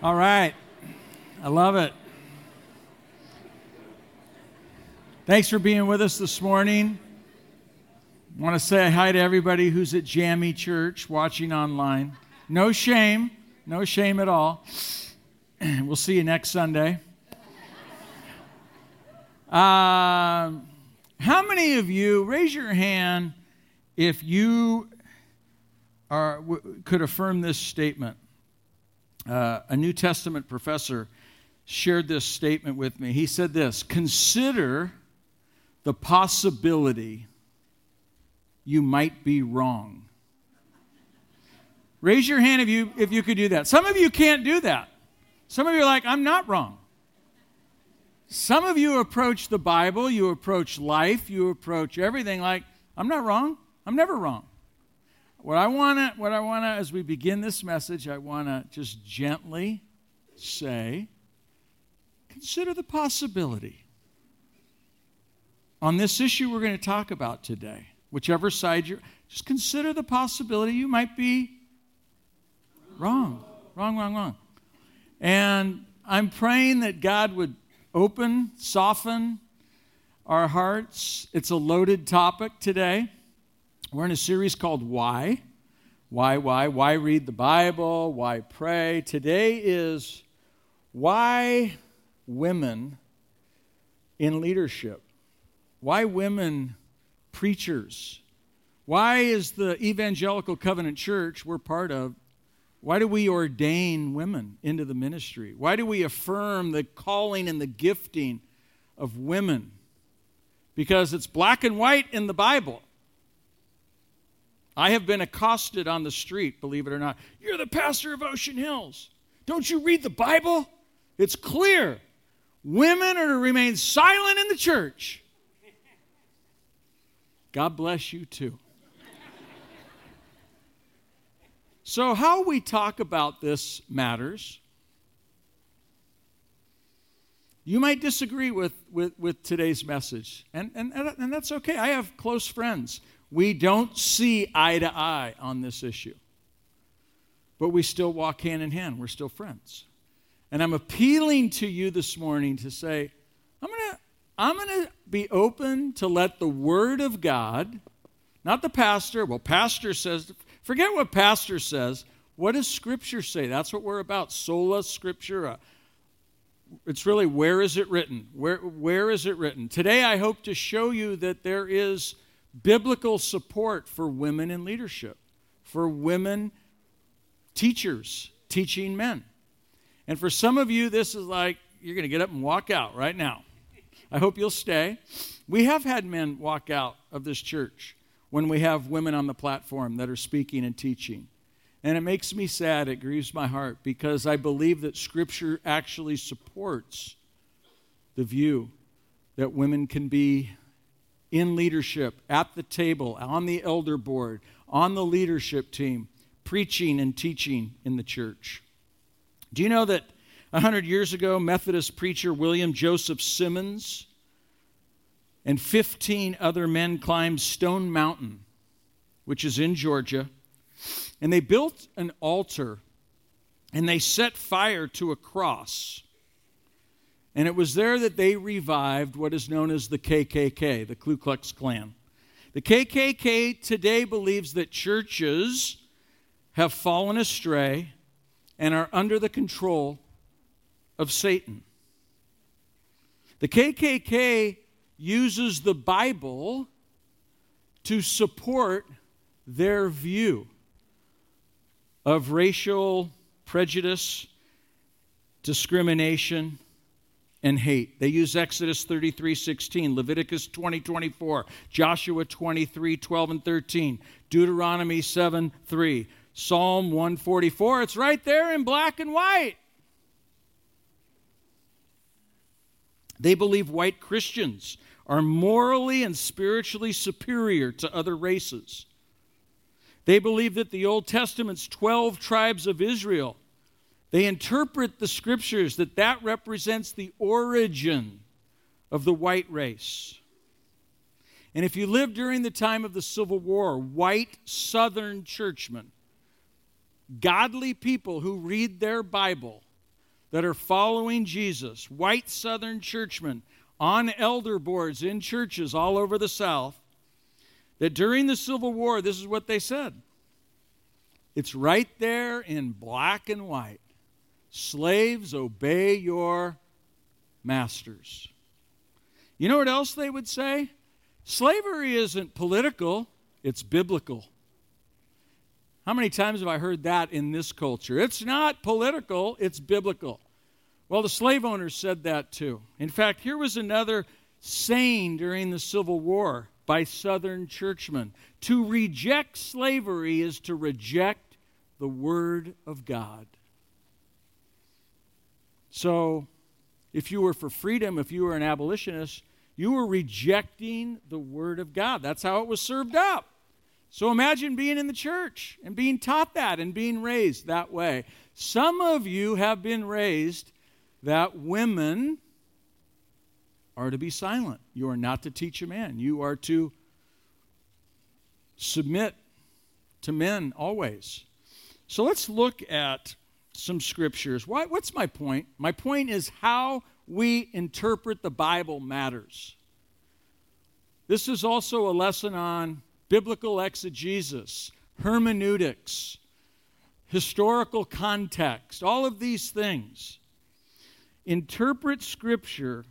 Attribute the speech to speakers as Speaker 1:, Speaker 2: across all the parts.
Speaker 1: All right. I love it. Thanks for being with us this morning. I want to say hi to everybody who's at Jammy Church watching online. No shame, no shame at all. We'll see you next Sunday. Uh, how many of you, raise your hand if you are, w- could affirm this statement? Uh, a New Testament professor shared this statement with me. He said this Consider the possibility you might be wrong. Raise your hand if you, if you could do that. Some of you can't do that. Some of you are like, I'm not wrong. Some of you approach the Bible, you approach life, you approach everything like, I'm not wrong. I'm never wrong. What I want to, what I want to, as we begin this message, I want to just gently say, consider the possibility on this issue we're going to talk about today. Whichever side you're, just consider the possibility you might be wrong, wrong, wrong, wrong. And I'm praying that God would open, soften our hearts. It's a loaded topic today. We're in a series called Why. Why, why? Why read the Bible? Why pray? Today is Why Women in Leadership. Why women preachers? Why is the Evangelical Covenant Church we're part of? Why do we ordain women into the ministry? Why do we affirm the calling and the gifting of women? Because it's black and white in the Bible. I have been accosted on the street, believe it or not. You're the pastor of Ocean Hills. Don't you read the Bible? It's clear. Women are to remain silent in the church. God bless you too. so, how we talk about this matters. You might disagree with, with, with today's message, and, and, and that's okay. I have close friends we don't see eye to eye on this issue. But we still walk hand in hand. We're still friends. And I'm appealing to you this morning to say, I'm going to I'm going to be open to let the word of God, not the pastor, well pastor says, forget what pastor says. What does scripture say? That's what we're about. Sola scriptura. It's really where is it written? Where where is it written? Today I hope to show you that there is biblical support for women in leadership, for women teachers teaching men. And for some of you, this is like you're going to get up and walk out right now. I hope you'll stay. We have had men walk out of this church when we have women on the platform that are speaking and teaching. And it makes me sad, it grieves my heart, because I believe that Scripture actually supports the view that women can be in leadership, at the table, on the elder board, on the leadership team, preaching and teaching in the church. Do you know that 100 years ago, Methodist preacher William Joseph Simmons and 15 other men climbed Stone Mountain, which is in Georgia, and they built an altar and they set fire to a cross and it was there that they revived what is known as the KKK, the Ku Klux Klan. The KKK today believes that churches have fallen astray and are under the control of Satan. The KKK uses the Bible to support their view of racial prejudice, discrimination, and hate. They use Exodus 33 16, Leviticus 20 24, Joshua 23 12 and 13, Deuteronomy 7 3, Psalm 144. It's right there in black and white. They believe white Christians are morally and spiritually superior to other races. They believe that the Old Testament's 12 tribes of Israel, they interpret the scriptures that that represents the origin of the white race. And if you lived during the time of the Civil War, white Southern churchmen, godly people who read their Bible, that are following Jesus, white Southern churchmen on elder boards in churches all over the South, that during the Civil War, this is what they said. It's right there in black and white. Slaves, obey your masters. You know what else they would say? Slavery isn't political, it's biblical. How many times have I heard that in this culture? It's not political, it's biblical. Well, the slave owners said that too. In fact, here was another saying during the Civil War by Southern churchmen To reject slavery is to reject the Word of God. So, if you were for freedom, if you were an abolitionist, you were rejecting the Word of God. That's how it was served up. So imagine being in the church and being taught that and being raised that way. Some of you have been raised that women are to be silent. You are not to teach a man. You are to submit to men always. So let's look at some scriptures. Why, what's my point? My point is how we interpret the Bible matters. This is also a lesson on biblical exegesis, hermeneutics, historical context, all of these things interpret Scripture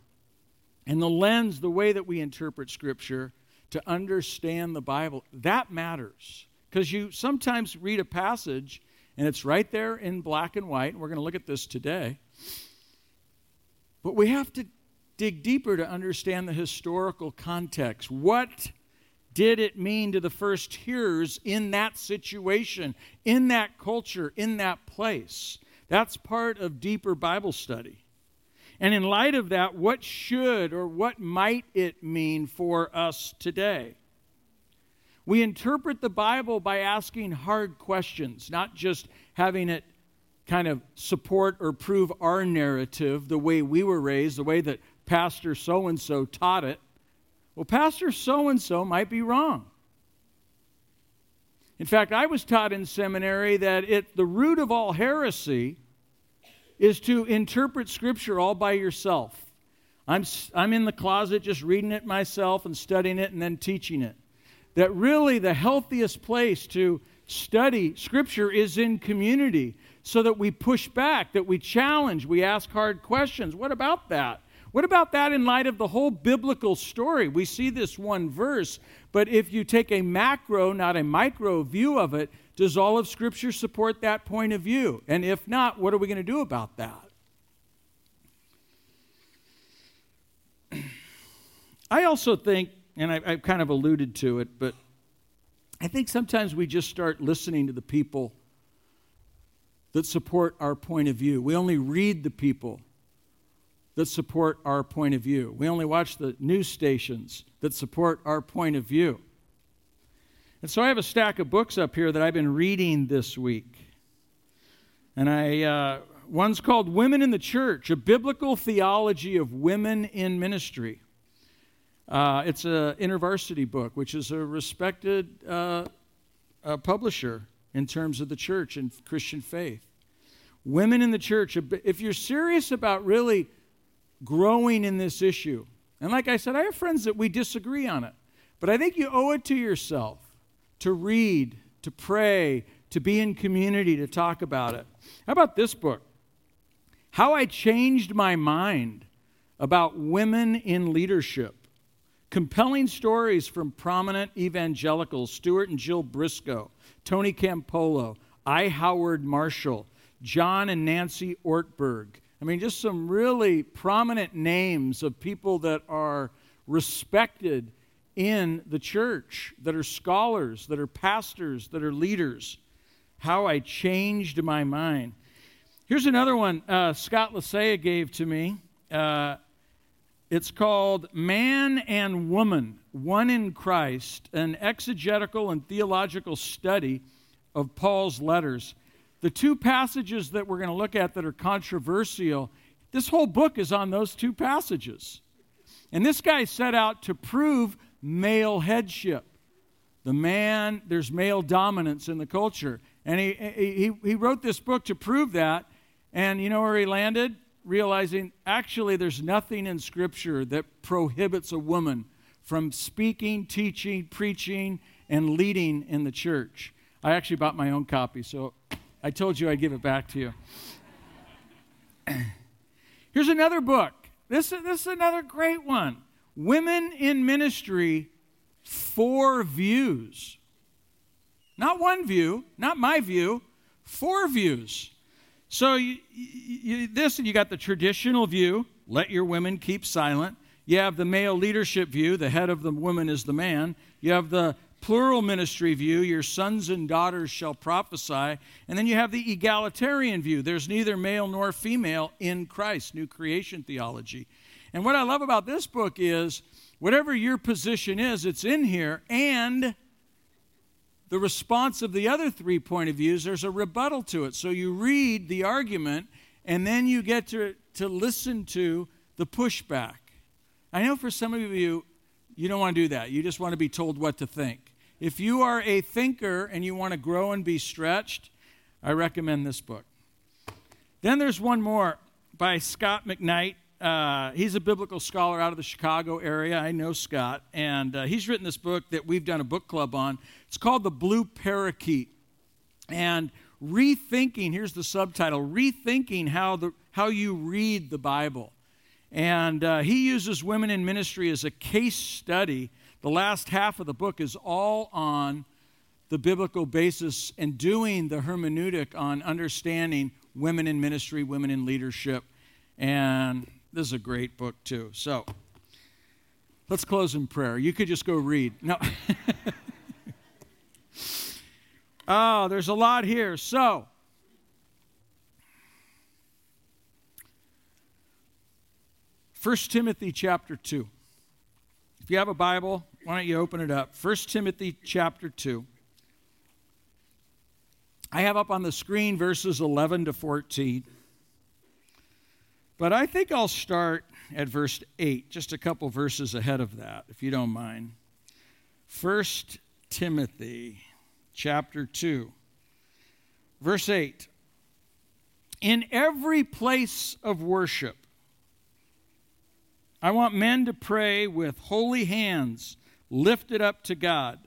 Speaker 1: and the lens, the way that we interpret Scripture to understand the Bible, that matters. Because you sometimes read a passage and it's right there in black and white, and we're going to look at this today. But we have to dig deeper to understand the historical context. What did it mean to the first hearers in that situation, in that culture, in that place? That's part of deeper Bible study. And in light of that, what should or what might it mean for us today? We interpret the Bible by asking hard questions, not just having it kind of support or prove our narrative the way we were raised, the way that Pastor so and so taught it. Well, Pastor so and so might be wrong. In fact, I was taught in seminary that it, the root of all heresy is to interpret Scripture all by yourself. I'm, I'm in the closet just reading it myself and studying it and then teaching it. That really the healthiest place to study Scripture is in community so that we push back, that we challenge, we ask hard questions. What about that? What about that in light of the whole biblical story? We see this one verse, but if you take a macro, not a micro view of it, does all of Scripture support that point of view? And if not, what are we going to do about that? I also think, and I, have kind of alluded to it, but I think sometimes we just start listening to the people that support our point of view. We only read the people that support our point of view. We only watch the news stations that support our point of view. And so I have a stack of books up here that I've been reading this week. And I, uh, one's called Women in the Church, a biblical theology of women in ministry. Uh, it's an InterVarsity book, which is a respected uh, uh, publisher in terms of the church and Christian faith. Women in the church, if you're serious about really growing in this issue, and like I said, I have friends that we disagree on it, but I think you owe it to yourself to read, to pray, to be in community, to talk about it. How about this book? How I Changed My Mind about Women in Leadership. Compelling stories from prominent evangelicals Stuart and Jill Briscoe, Tony Campolo, I. Howard Marshall, John and Nancy Ortberg. I mean, just some really prominent names of people that are respected in the church that are scholars, that are pastors, that are leaders. how I changed my mind. Here's another one uh, Scott Lasea gave to me. Uh, it's called Man and Woman, One in Christ, an exegetical and theological study of Paul's letters. The two passages that we're going to look at that are controversial, this whole book is on those two passages. And this guy set out to prove male headship. The man, there's male dominance in the culture. And he, he, he wrote this book to prove that. And you know where he landed? Realizing actually there's nothing in Scripture that prohibits a woman from speaking, teaching, preaching, and leading in the church. I actually bought my own copy, so I told you I'd give it back to you. Here's another book. This, this is another great one Women in Ministry Four Views. Not one view, not my view, four views. So you, you, this, you got the traditional view let your women keep silent. You have the male leadership view, the head of the woman is the man. You have the plural ministry view, your sons and daughters shall prophesy. And then you have the egalitarian view, there's neither male nor female in Christ, new creation theology. And what I love about this book is whatever your position is, it's in here, and the response of the other three point of views, there's a rebuttal to it. So you read the argument, and then you get to, to listen to the pushback. I know for some of you, you don't want to do that. You just want to be told what to think. If you are a thinker and you want to grow and be stretched, I recommend this book. Then there's one more by Scot McKnight. Uh, he's a biblical scholar out of the Chicago area. I know Scott. And uh, he's written this book that we've done a book club on. It's called The Blue Parakeet. And rethinking, here's the subtitle Rethinking how, the, how you read the Bible. And uh, he uses women in ministry as a case study. The last half of the book is all on the biblical basis and doing the hermeneutic on understanding women in ministry, women in leadership. And this is a great book, too. So let's close in prayer. You could just go read. No. oh, there's a lot here. So, First Timothy chapter 2. If you have a Bible, why don't you open it up? First Timothy chapter 2. I have up on the screen verses 11 to 14. But I think I'll start at verse 8, just a couple verses ahead of that, if you don't mind. 1 Timothy chapter 2, verse 8. In every place of worship, I want men to pray with holy hands lifted up to God,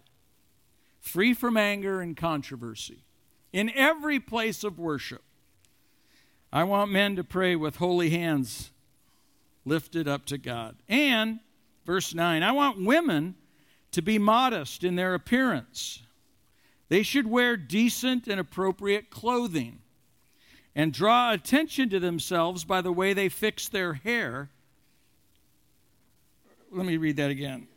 Speaker 1: free from anger and controversy. In every place of worship, I want men to pray with holy hands lifted up to God. And, verse 9, I want women to be modest in their appearance. They should wear decent and appropriate clothing and draw attention to themselves by the way they fix their hair. Let me read that again.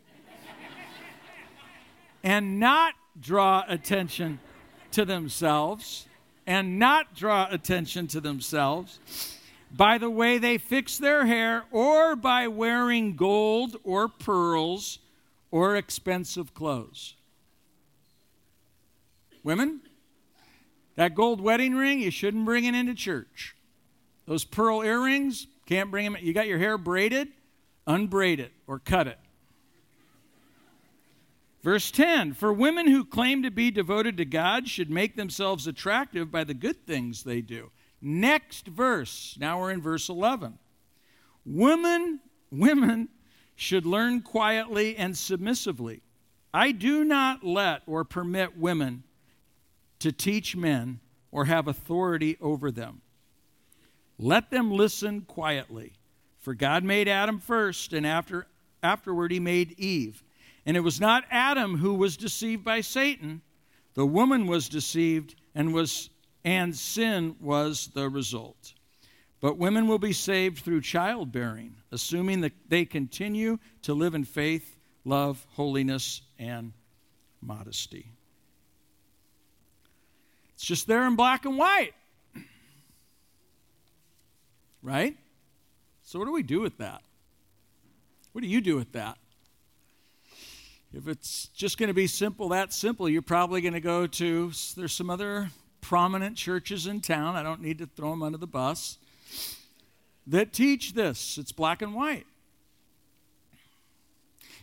Speaker 1: and not draw attention to themselves and not draw attention to themselves by the way they fix their hair or by wearing gold or pearls or expensive clothes. Women, that gold wedding ring, you shouldn't bring it into church. Those pearl earrings, can't bring them. You got your hair braided, unbraid it or cut it. Verse 10 For women who claim to be devoted to God should make themselves attractive by the good things they do. Next verse, now we're in verse 11. Women, women should learn quietly and submissively. I do not let or permit women to teach men or have authority over them. Let them listen quietly. For God made Adam first, and after, afterward he made Eve. And it was not Adam who was deceived by Satan. The woman was deceived and was and sin was the result. But women will be saved through childbearing, assuming that they continue to live in faith, love, holiness, and modesty. It's just there in black and white. Right? So, what do we do with that? What do you do with that? If it's just going to be simple, that simple, you're probably going to go to, there's some other prominent churches in town. I don't need to throw them under the bus that teach this. It's black and white.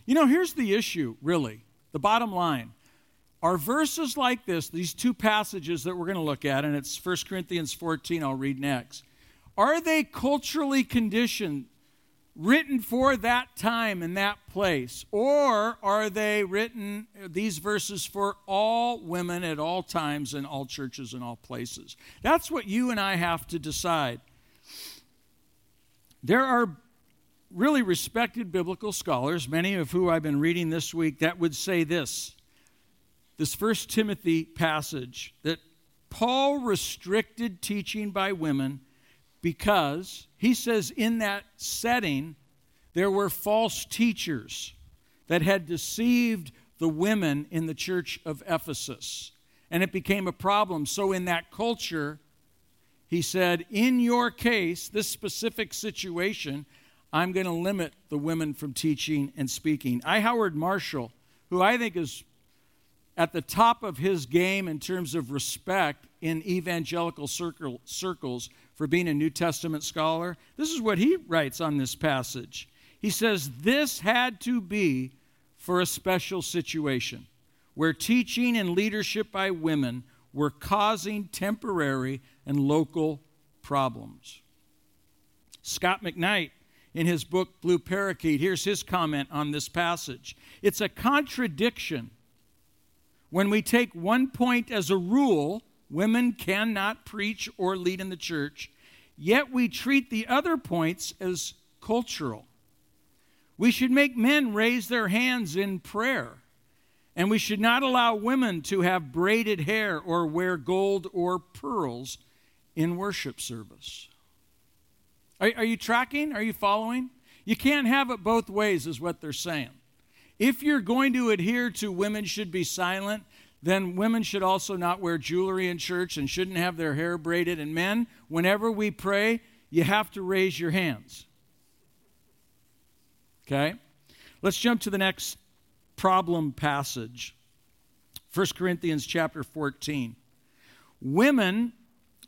Speaker 1: You know, here's the issue, really. The bottom line are verses like this, these two passages that we're going to look at, and it's 1 Corinthians 14, I'll read next. Are they culturally conditioned written for that time and that place? Or are they written, these verses, for all women at all times in all churches and all places? That's what you and I have to decide. There are really respected biblical scholars, many of who I've been reading this week, that would say this this first Timothy passage that Paul restricted teaching by women because he says in that setting there were false teachers that had deceived the women in the church of Ephesus. And it became a problem. So, in that culture, he said, In your case, this specific situation, I'm going to limit the women from teaching and speaking. I. Howard Marshall, who I think is at the top of his game in terms of respect in evangelical circle, circles, for being a New Testament scholar. This is what he writes on this passage. He says, This had to be for a special situation where teaching and leadership by women were causing temporary and local problems. Scot McKnight, in his book Blue Parakeet, here's his comment on this passage. It's a contradiction when we take one point as a rule Women cannot preach or lead in the church, yet we treat the other points as cultural. We should make men raise their hands in prayer, and we should not allow women to have braided hair or wear gold or pearls in worship service. Are, are you tracking? Are you following? You can't have it both ways, is what they're saying. If you're going to adhere to women should be silent, then women should also not wear jewelry in church and shouldn't have their hair braided. And men, whenever we pray, you have to raise your hands. Okay? Let's jump to the next problem passage. 1 Corinthians chapter 14. Women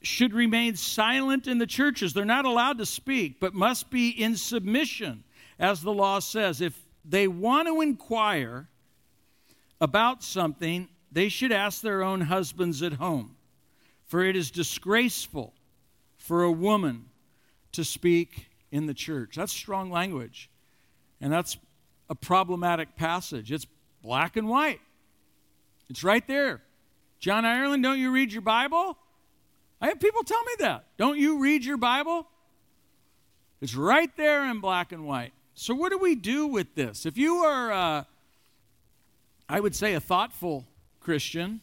Speaker 1: should remain silent in the churches. They're not allowed to speak, but must be in submission, as the law says. If they want to inquire about something, they should ask their own husbands at home, for it is disgraceful for a woman to speak in the church. That's strong language, and that's a problematic passage. It's black and white, it's right there. John Ireland, don't you read your Bible? I have people tell me that. Don't you read your Bible? It's right there in black and white. So, what do we do with this? If you are, uh, I would say, a thoughtful Christian,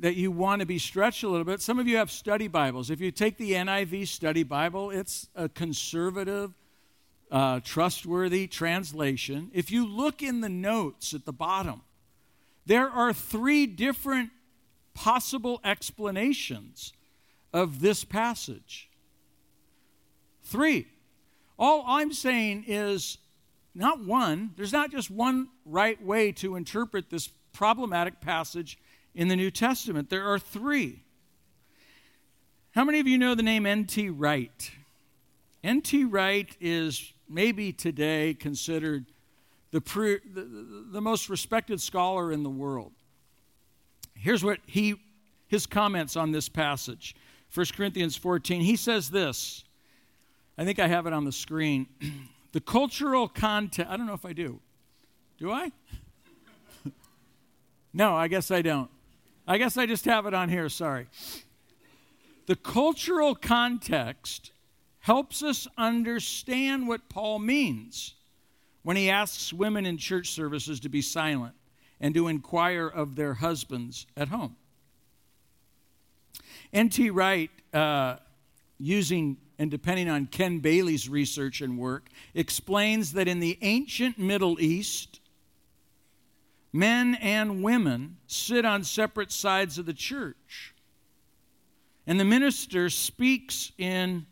Speaker 1: that you want to be stretched a little bit. Some of you have study Bibles. If you take the NIV study Bible, it's a conservative, uh, trustworthy translation. If you look in the notes at the bottom, there are three different possible explanations of this passage. Three. All I'm saying is not one, there's not just one right way to interpret this problematic passage in the New Testament. There are three. How many of you know the name N.T. Wright? N.T. Wright is maybe today considered the, pre, the, the most respected scholar in the world. Here's what he his comments on this passage 1 corinthians 14 he says this i think i have it on the screen the cultural context i don't know if i do do i no, I guess I don't. I guess I just have it on here, sorry. The cultural context helps us understand what Paul means when he asks women in church services to be silent and to inquire of their husbands at home. N.T. Wright, uh, using and depending on Ken Bailey's research and work, explains that in the ancient Middle East, men and women sit on separate sides of the church. And the minister speaks in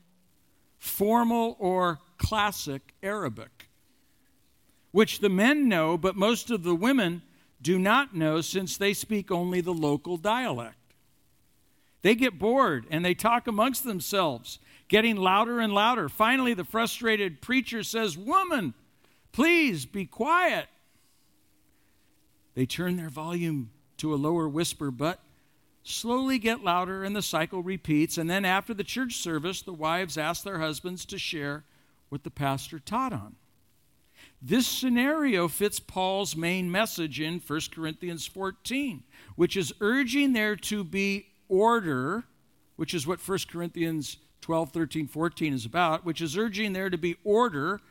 Speaker 1: formal or classic Arabic, which the men know, but most of the women do not know since they speak only the local dialect. They get bored and they talk amongst themselves, getting louder and louder. Finally, the frustrated preacher says, Woman, please be quiet. They turn their volume to a lower whisper, but slowly get louder, and the cycle repeats. And then after the church service, the wives ask their husbands to share what the pastor taught on. This scenario fits Paul's main message in 1 Corinthians 14, which is urging there to be order, which is what 1 Corinthians 12, 13, 14 is about, which is urging there to be order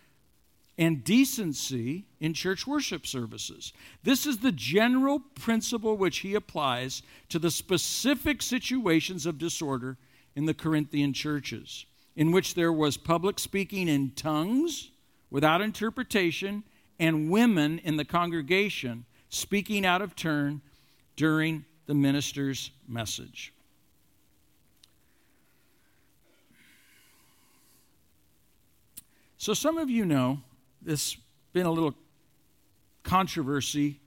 Speaker 1: and decency in church worship services. This is the general principle which he applies to the specific situations of disorder in the Corinthian churches, in which there was public speaking in tongues without interpretation and women in the congregation speaking out of turn during the minister's message. So, some of you know this been a little controversy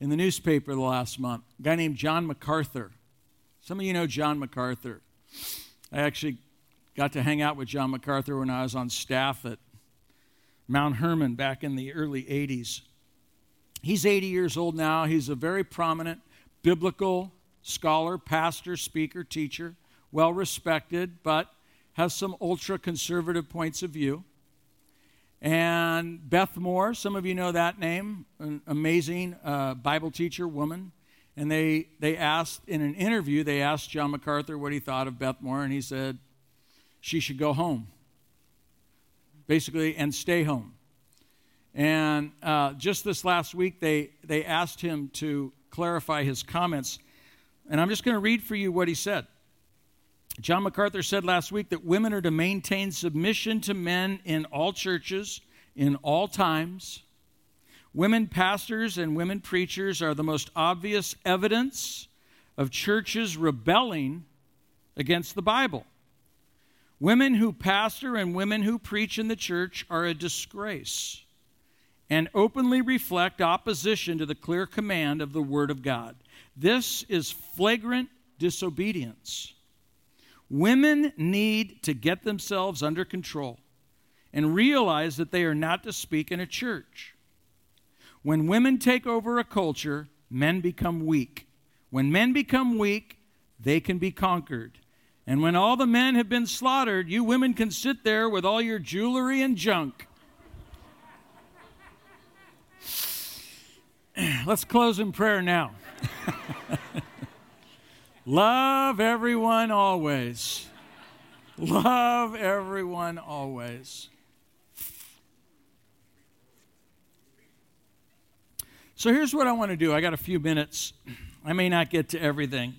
Speaker 1: in the newspaper the last month. A guy named John MacArthur. Some of you know John MacArthur. I actually got to hang out with John MacArthur when I was on staff at Mount Hermon back in the early 80s. He's 80 years old now. He's a very prominent biblical scholar, pastor, speaker, teacher, well respected, but has some ultra conservative points of view. And Beth Moore, some of you know that name, an amazing uh, Bible teacher woman. And they, they asked, in an interview, they asked John MacArthur what he thought of Beth Moore, and he said she should go home, basically, and stay home. And uh, just this last week, they, they asked him to clarify his comments. And I'm just going to read for you what he said. John MacArthur said last week that women are to maintain submission to men in all churches, in all times. Women pastors and women preachers are the most obvious evidence of churches rebelling against the Bible. Women who pastor and women who preach in the church are a disgrace and openly reflect opposition to the clear command of the Word of God. This is flagrant disobedience. Women need to get themselves under control and realize that they are not to speak in a church. When women take over a culture, men become weak. When men become weak, they can be conquered. And when all the men have been slaughtered, you women can sit there with all your jewelry and junk. Let's close in prayer now. Love everyone always. Love everyone always. So here's what I want to do. I got a few minutes. I may not get to everything.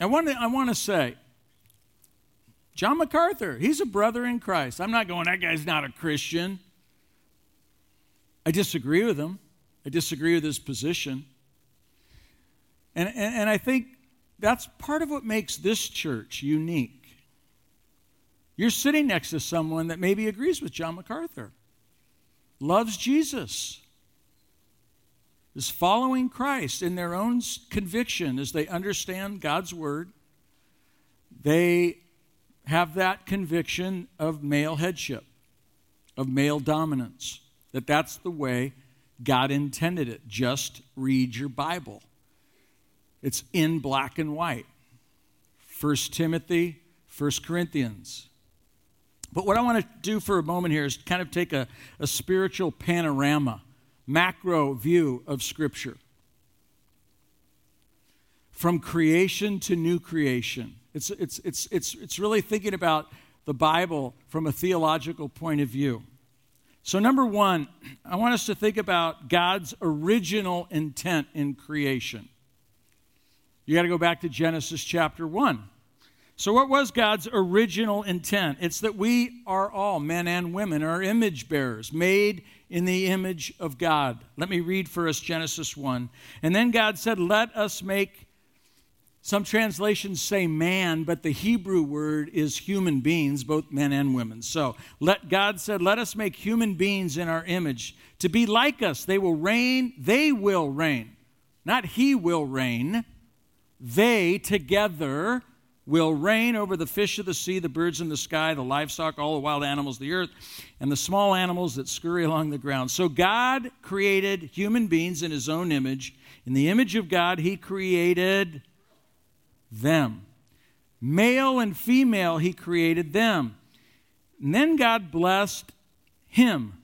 Speaker 1: I want to, I want to say, John MacArthur, he's a brother in Christ. I'm not going, that guy's not a Christian. I disagree with him, I disagree with his position. And, and, and I think that's part of what makes this church unique. You're sitting next to someone that maybe agrees with John MacArthur, loves Jesus, is following Christ in their own conviction as they understand God's word. They have that conviction of male headship, of male dominance, that that's the way God intended it. Just read your Bible. It's in black and white. 1 Timothy, 1 Corinthians. But what I want to do for a moment here is kind of take a, a spiritual panorama, macro view of Scripture. From creation to new creation. It's, it's, it's, it's, it's really thinking about the Bible from a theological point of view. So, number one, I want us to think about God's original intent in creation. You got to go back to Genesis chapter 1. So, what was God's original intent? It's that we are all, men and women, are image bearers, made in the image of God. Let me read for us Genesis 1. And then God said, Let us make, some translations say man, but the Hebrew word is human beings, both men and women. So, let God said, Let us make human beings in our image to be like us. They will reign, they will reign. Not he will reign. They together will reign over the fish of the sea, the birds in the sky, the livestock, all the wild animals of the earth, and the small animals that scurry along the ground. So God created human beings in his own image. In the image of God, he created them. Male and female, he created them. And then God blessed him.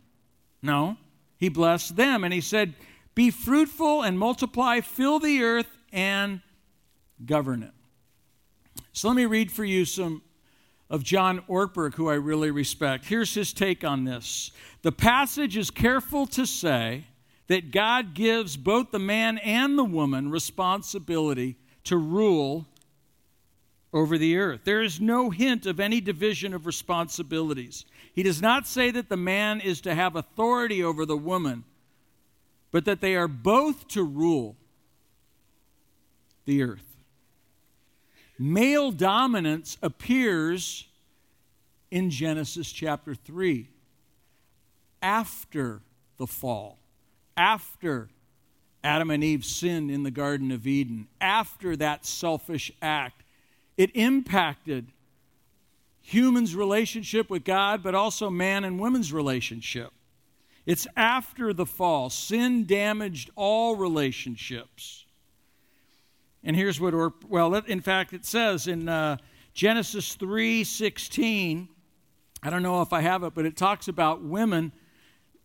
Speaker 1: No, he blessed them. And he said, Be fruitful and multiply, fill the earth and govern it. So let me read for you some of John Ortberg, who I really respect. Here's his take on this. The passage is careful to say that God gives both the man and the woman responsibility to rule over the earth. There is no hint of any division of responsibilities. He does not say that the man is to have authority over the woman, but that they are both to rule the earth male dominance appears in Genesis chapter 3 after the fall, after Adam and Eve sinned in the Garden of Eden, after that selfish act. It impacted humans' relationship with God, but also man and woman's relationship. It's after the fall. Sin damaged all relationships. And here's what, or, well, in fact, it says in uh, Genesis 3:16. I don't know if I have it, but it talks about women.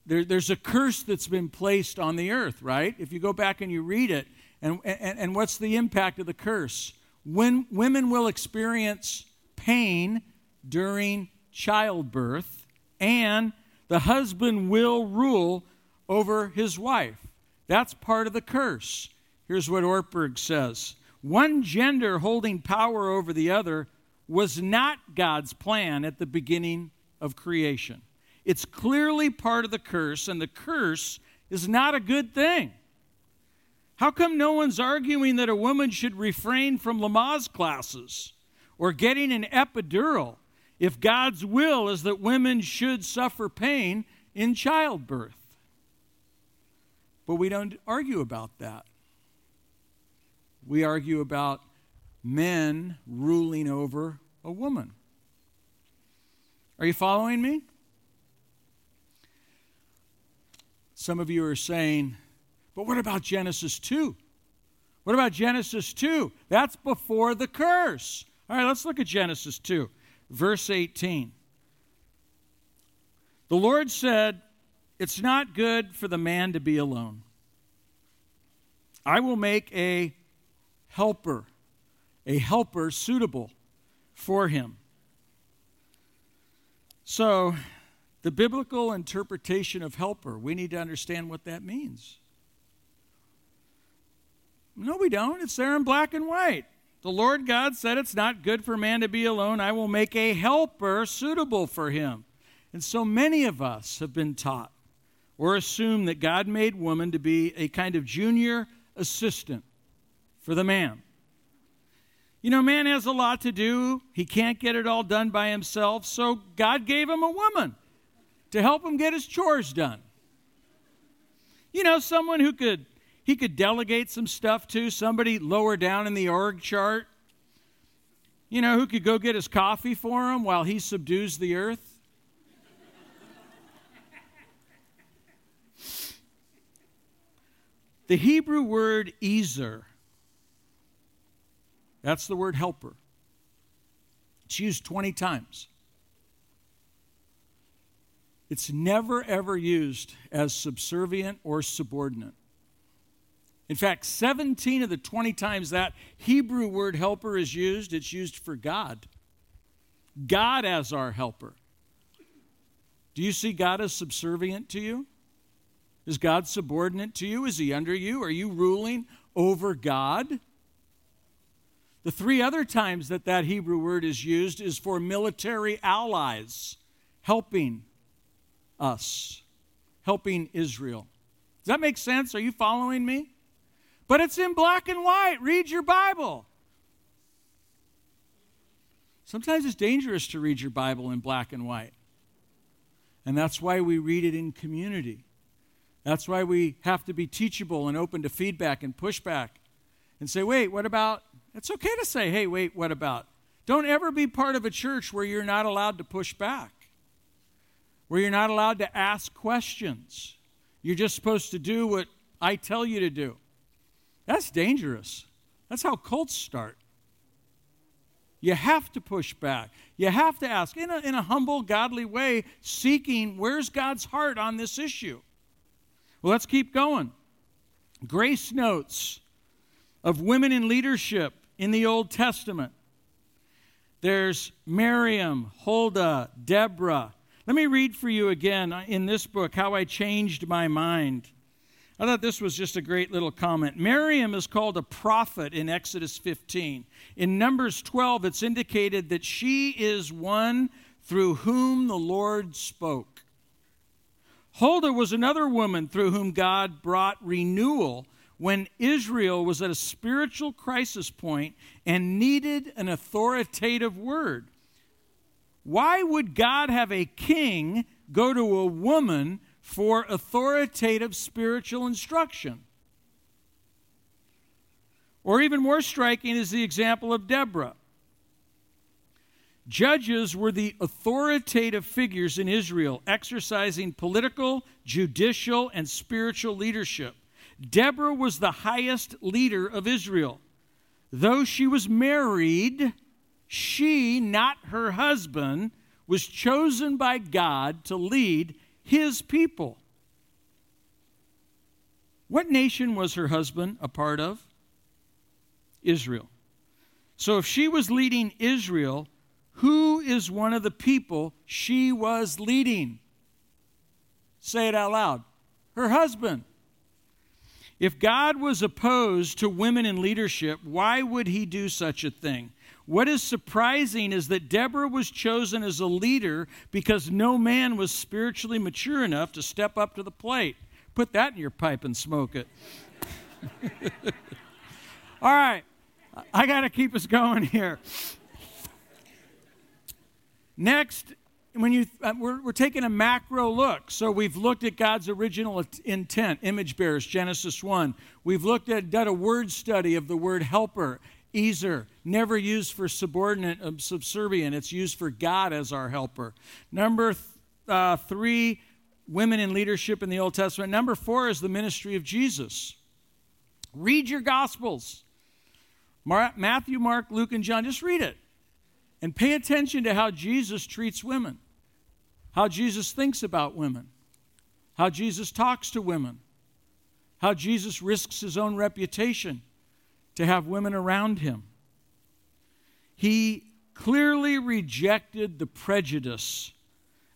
Speaker 1: There, there's a curse that's been placed on the earth, right? If you go back and you read it, and, and, and what's the impact of the curse? When women will experience pain during childbirth, and the husband will rule over his wife. That's part of the curse. Here's what Ortberg says One gender holding power over the other was not God's plan at the beginning of creation. It's clearly part of the curse, and the curse is not a good thing. How come no one's arguing that a woman should refrain from Lamaze classes or getting an epidural if God's will is that women should suffer pain in childbirth? But we don't argue about that we argue about men ruling over a woman. Are you following me? Some of you are saying, but what about Genesis 2? What about Genesis 2? That's before the curse. All right, let's look at Genesis 2, verse 18. The Lord said, It's not good for the man to be alone. I will make a helper, a helper suitable for him. So, the biblical interpretation of helper, we need to understand what that means. No, we don't. It's there in black and white. The Lord God said, It's not good for man to be alone. I will make a helper suitable for him. And so many of us have been taught or assume that God made woman to be a kind of junior assistant for the man. You know, man has a lot to do. He can't get it all done by himself, so God gave him a woman to help him get his chores done. You know, someone who could he could delegate some stuff to, somebody lower down in the org chart. You know, who could go get his coffee for him while he subdues the earth. the Hebrew word ezer that's the word helper. It's used 20 times. It's never, ever used as subservient or subordinate. In fact, 17 of the 20 times that Hebrew word helper is used, it's used for God. God as our helper. Do you see God as subservient to you? Is God subordinate to you? Is he under you? Are you ruling over God? The three other times that that Hebrew word is used is for military allies helping us, helping Israel. Does that make sense? Are you following me? But it's in black and white. Read your Bible. Sometimes it's dangerous to read your Bible in black and white. And that's why we read it in community. That's why we have to be teachable and open to feedback and pushback and say, wait, what about? It's okay to say, hey, wait, what about? Don't ever be part of a church where you're not allowed to push back, where you're not allowed to ask questions. You're just supposed to do what I tell you to do. That's dangerous. That's how cults start. You have to push back. You have to ask in a, in a humble, godly way, seeking where's God's heart on this issue. Well, let's keep going. Grace notes of women in leadership in the Old Testament. There's Miriam, Huldah, Deborah. Let me read for you again in this book how I changed my mind. I thought this was just a great little comment. Miriam is called a prophet in Exodus 15. In Numbers 12, it's indicated that she is one through whom the Lord spoke. Huldah was another woman through whom God brought renewal when Israel was at a spiritual crisis point and needed an authoritative word. Why would God have a king go to a woman for authoritative spiritual instruction? Or even more striking is the example of Deborah. Judges were the authoritative figures in Israel, exercising political, judicial, and spiritual leadership. Deborah was the highest leader of Israel. Though she was married, she, not her husband, was chosen by God to lead his people. What nation was her husband a part of? Israel. So if she was leading Israel, who is one of the people she was leading? Say it out loud. Her husband. If God was opposed to women in leadership, why would he do such a thing? What is surprising is that Deborah was chosen as a leader because no man was spiritually mature enough to step up to the plate. Put that in your pipe and smoke it. All right, I got to keep us going here. Next, when you uh, we're, we're taking a macro look. So we've looked at god's original intent image bearers genesis 1 we've looked at done a word study of the word helper ezer never used for subordinate um, subservient. It's used for god as our helper. Number th- uh, three women in leadership in the old testament. Number four is the ministry of jesus. Read your gospels. Mar- matthew mark luke and john just read it. And pay attention to how Jesus treats women, how Jesus thinks about women, how Jesus talks to women, how Jesus risks his own reputation to have women around him. He clearly rejected the prejudice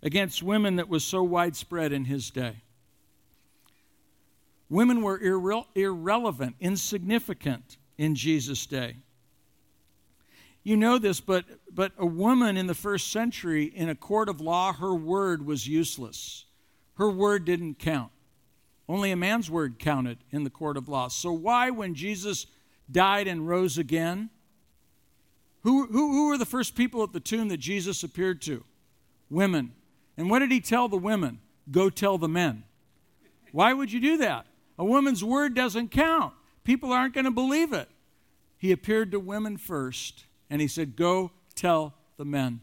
Speaker 1: against women that was so widespread in his day. Women were irre- irrelevant, insignificant in Jesus' day you know this, but, but a woman in the first century in a court of law, her word was useless. Her word didn't count. Only a man's word counted in the court of law. So, why, when Jesus died and rose again, who, who, who were the first people at the tomb that Jesus appeared to? Women. And what did he tell the women? Go tell the men. Why would you do that? A woman's word doesn't count. People aren't going to believe it. He appeared to women first and he said, Go tell the men.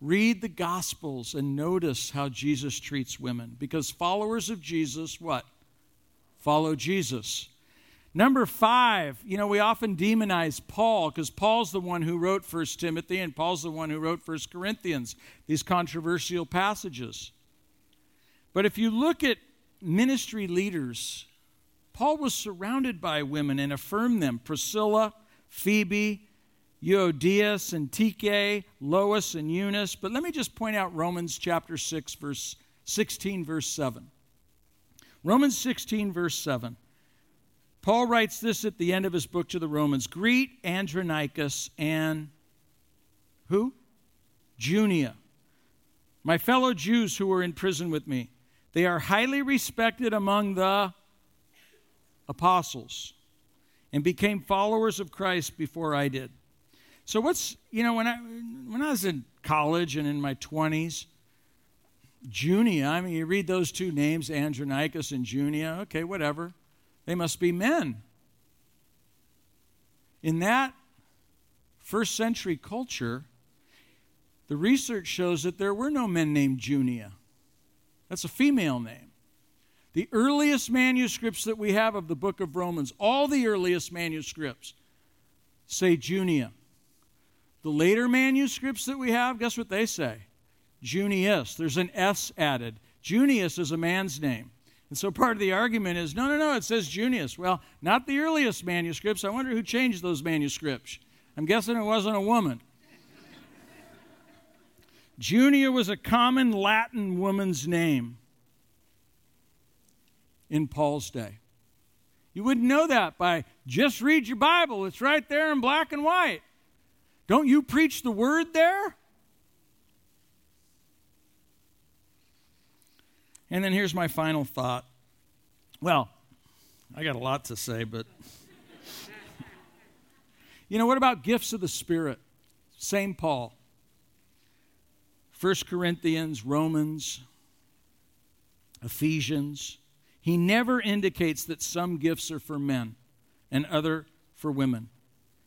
Speaker 1: Read the Gospels and notice how Jesus treats women. Because followers of Jesus, what? Follow Jesus. Number five, you know, we often demonize Paul because Paul's the one who wrote First Timothy and Paul's the one who wrote First Corinthians, these controversial passages. But if you look at ministry leaders, Paul was surrounded by women and affirmed them Priscilla, Phoebe, Euodias and Tyche, Lois and Eunice. But let me just point out Romans chapter 6, verse 16, verse 7. Romans 16, verse 7. Paul writes this at the end of his book to the Romans Greet Andronicus and who? Junia, my fellow Jews who were in prison with me. They are highly respected among the apostles and became followers of Christ before I did. So what's you know when I when I was in college and in my 20s Junia, I mean you read those two names Andronicus and Junia, okay, whatever. They must be men. In that first century culture, the research shows that there were no men named Junia. That's a female name. The earliest manuscripts that we have of the book of Romans, all the earliest manuscripts, say Junia. The later manuscripts that we have, guess what they say? Junius. There's an S added. Junius is a man's name. And so part of the argument is no, no, no, it says Junius. Well, not the earliest manuscripts. I wonder who changed those manuscripts. I'm guessing it wasn't a woman. Junia was a common Latin woman's name in Paul's day. You wouldn't know that by just read your Bible. It's right there in black and white. Don't you preach the word there? And then here's my final thought. Well, I got a lot to say, but you know, what about gifts of the Spirit? Same Paul. 1 Corinthians, Romans, Ephesians. He never indicates that some gifts are for men and other for women.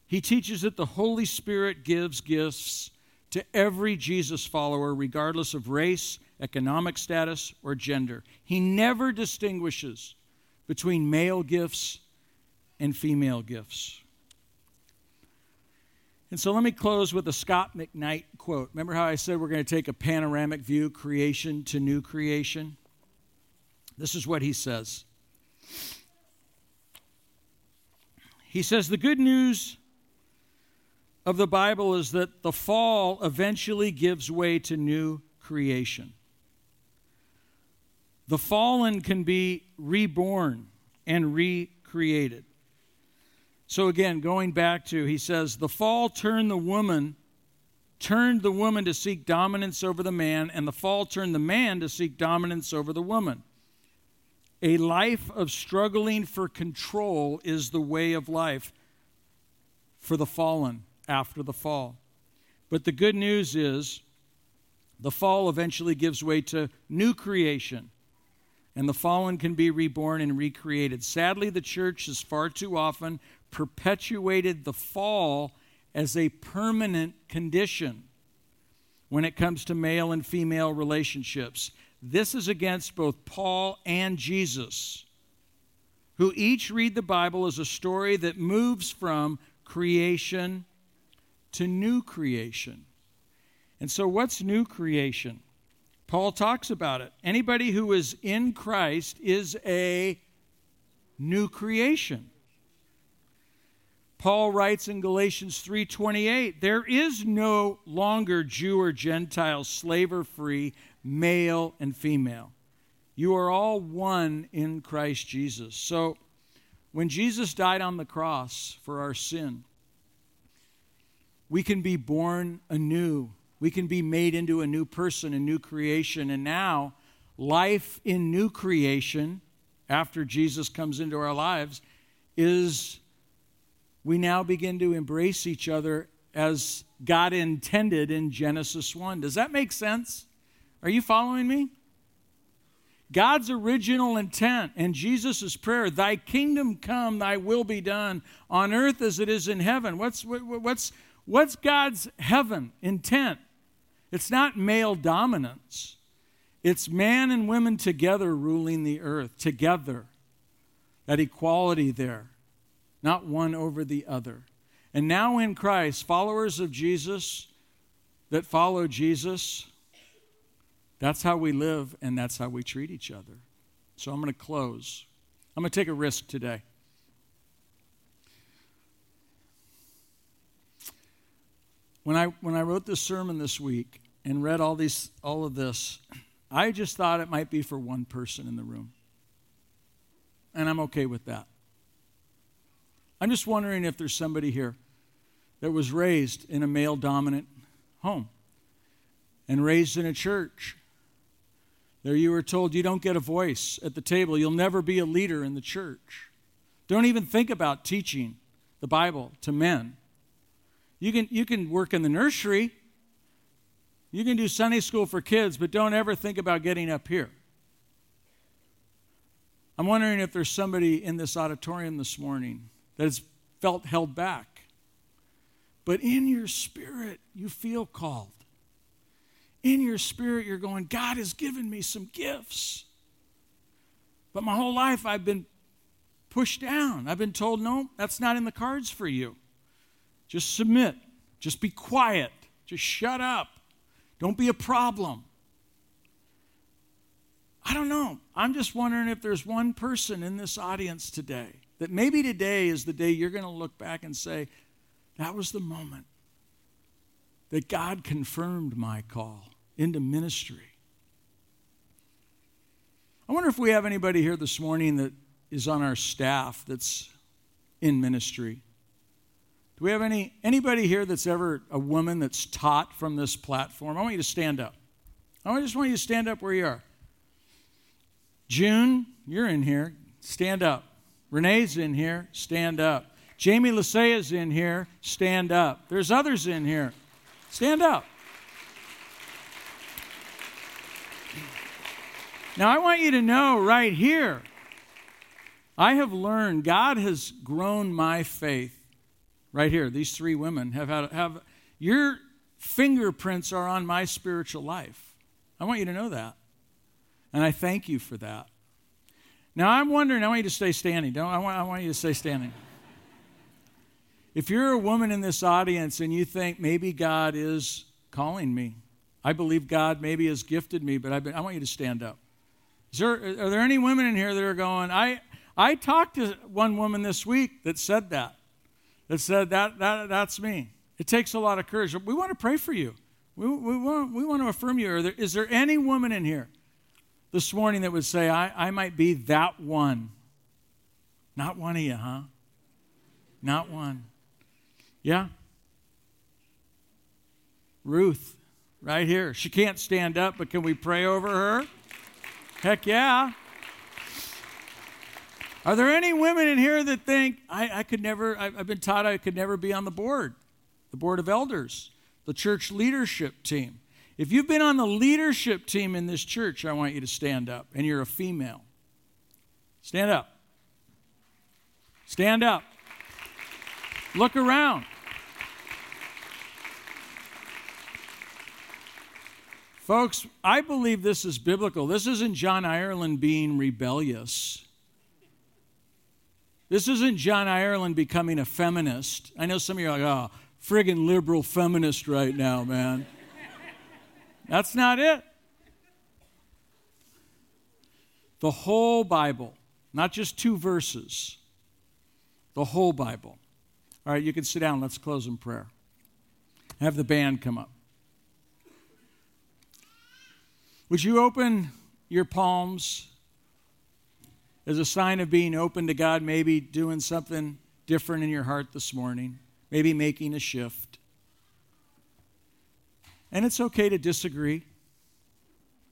Speaker 1: He teaches that the Holy Spirit gives gifts to every Jesus follower, regardless of race, economic status, or gender. He never distinguishes between male gifts and female gifts. And so let me close with a Scot McKnight quote. Remember how I said we're going to take a panoramic view, creation to new creation? This is what he says. He says, The good news of the Bible is that the fall eventually gives way to new creation. The fallen can be reborn and recreated. So again, going back to, he says, the fall turned the woman, turned the woman to seek dominance over the man, and the fall turned the man to seek dominance over the woman. A life of struggling for control is the way of life for the fallen after the fall. But the good news is the fall eventually gives way to new creation and the fallen can be reborn and recreated. Sadly, the church has far too often perpetuated the fall as a permanent condition when it comes to male and female relationships. This is against both Paul and Jesus, who each read the Bible as a story that moves from creation to new creation. And so, what's new creation? Paul talks about it. Anybody who is in Christ is a new creation. Paul writes in Galatians 3:28, there is no longer Jew or Gentile, slave or free, male and female. You are all one in Christ Jesus. So when Jesus died on the cross for our sin, we can be born anew we can be made into a new person, a new creation. And now, life in new creation, after Jesus comes into our lives, is we now begin to embrace each other as God intended in Genesis 1. Does that make sense? Are you following me? God's original intent and Jesus' prayer, Thy kingdom come, Thy will be done on earth as it is in heaven. What's, what's, what's God's heaven intent? It's not male dominance, it's man and women together ruling the earth, together. That equality there, not one over the other. And now in Christ, followers of Jesus that follow Jesus, that's how we live and that's how we treat each other. So I'm going to close. I'm going to take a risk today. When I, when I wrote this sermon this week and read all, these, all of this, I just thought it might be for one person in the room. And I'm okay with that. I'm just wondering if there's somebody here that was raised in a male dominant home and raised in a church. There you were told you don't get a voice at the table, you'll never be a leader in the church. Don't even think about teaching the Bible to men. You can, you can work in the nursery, you can do Sunday school for kids, but don't ever think about getting up here. I'm wondering if there's somebody in this auditorium this morning that has felt held back. But in your spirit, you feel called. In your spirit, you're going, God has given me some gifts. But my whole life, I've been pushed down. I've been told, no, that's not in the cards for you. Just submit. Just be quiet. Just shut up. Don't be a problem. I don't know. I'm just wondering if there's one person in this audience today that maybe today is the day you're going to look back and say, that was the moment that God confirmed my call into ministry. I wonder if we have anybody here this morning that is on our staff that's in ministry. Do we have any anybody here that's ever a woman that's taught from this platform? I want you to stand up. I just want you to stand up where you are. June, you're in here. Stand up. Renee's in here. Stand up. Jamie is in here. Stand up. There's others in here. Stand up. Now, I want you to know right here, I have learned, God has grown my faith. Right here, these three women have had, have, your fingerprints are on my spiritual life. I want you to know that. And I thank you for that. Now, I'm wondering, I want you to stay standing. Don't, I, want, I want you to stay standing. If you're a woman in this audience and you think maybe God is calling me, I believe God maybe has gifted me, but been, i want you to stand up. There, are there any women in here that are going, I, I talked to one woman this week that said that, that said, that, that that's me. It takes a lot of courage. We want to pray for you. We, we, want, we want to affirm you. There, is there any woman in here this morning that would say, I, I might be that one? Not one of you, huh? Not one. Yeah? Ruth, right here. She can't stand up, but can we pray over her? Heck yeah. Are there any women in here that think, I, I could never, I, I've been taught I could never be on the board, the board of elders, the church leadership team? If you've been on the leadership team in this church, I want you to stand up, and you're a female. Stand up. Stand up. Look around. Folks, I believe this is biblical. This isn't John Ireland being rebellious. This isn't John Ireland becoming a feminist. I know some of you are like, oh, friggin' liberal feminist right now, man. That's not it. The whole Bible, not just two verses, the whole Bible. All right, you can sit down. Let's close in prayer. Have the band come up. Would you open your palms as a sign of being open to God, maybe doing something different in your heart this morning, maybe making a shift? And it's okay to disagree.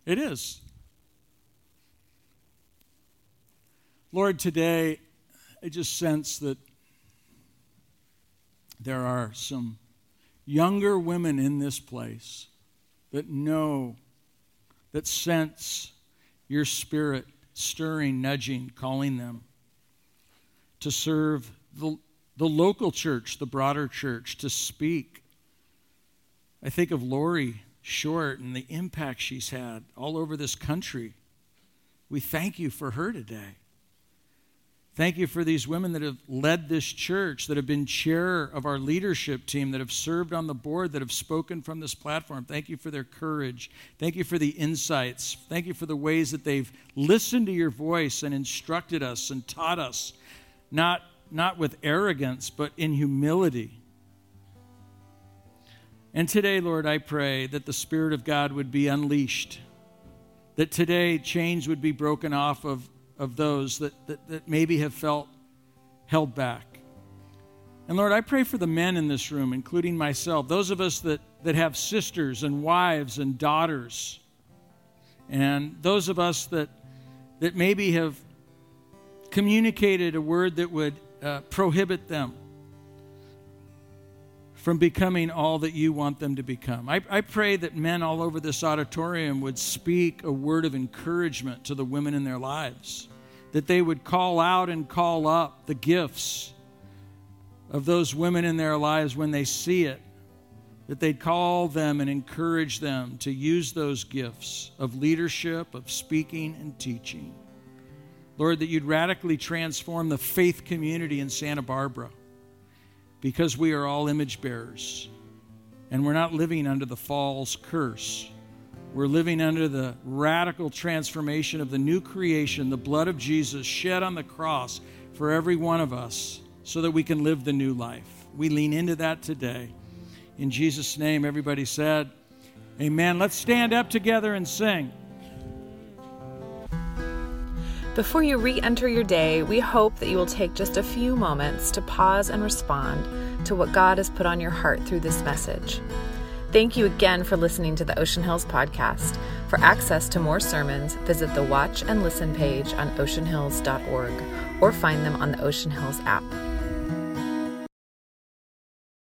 Speaker 1: It is. Lord, today I just sense that there are some younger women in this place that know that sense your spirit stirring, nudging, calling them to serve the, the local church, the broader church, to speak. I think of Lori Short and the impact she's had all over this country. We thank you for her today. Thank you for these women that have led this church, that have been chair of our leadership team, that have served on the board, that have spoken from this platform. Thank you for their courage. Thank you for the insights. Thank you for the ways that they've listened to your voice and instructed us and taught us, not, not with arrogance, but in humility. And today, Lord, I pray that the Spirit of God would be unleashed, that today chains would be broken off of of those that, that, that maybe have felt held back. And Lord, I pray for the men in this room, including myself, those of us that, that have sisters and wives and daughters, and those of us that, that maybe have communicated a word that would uh, prohibit them from becoming all that you want them to become. I, I pray that men all over this auditorium would speak a word of encouragement to the women in their lives, that they would call out and call up the gifts of those women in their lives when they see it, that they'd call them and encourage them to use those gifts of leadership, of speaking and teaching. Lord, that you'd radically transform the faith community in Santa Barbara because we are all image bearers and we're not living under the fall's curse. We're living under the radical transformation of the new creation, the blood of Jesus shed on the cross for every one of us so that we can live the new life. We lean into that today. In Jesus' name, everybody said, Amen. Let's stand up together and sing.
Speaker 2: Before you re enter your day, we hope that you will take just a few moments to pause and respond to what God has put on your heart through this message. Thank you again for listening to the Ocean Hills Podcast. For access to more sermons, visit the Watch and Listen page on oceanhills.org or find them on the Ocean Hills app.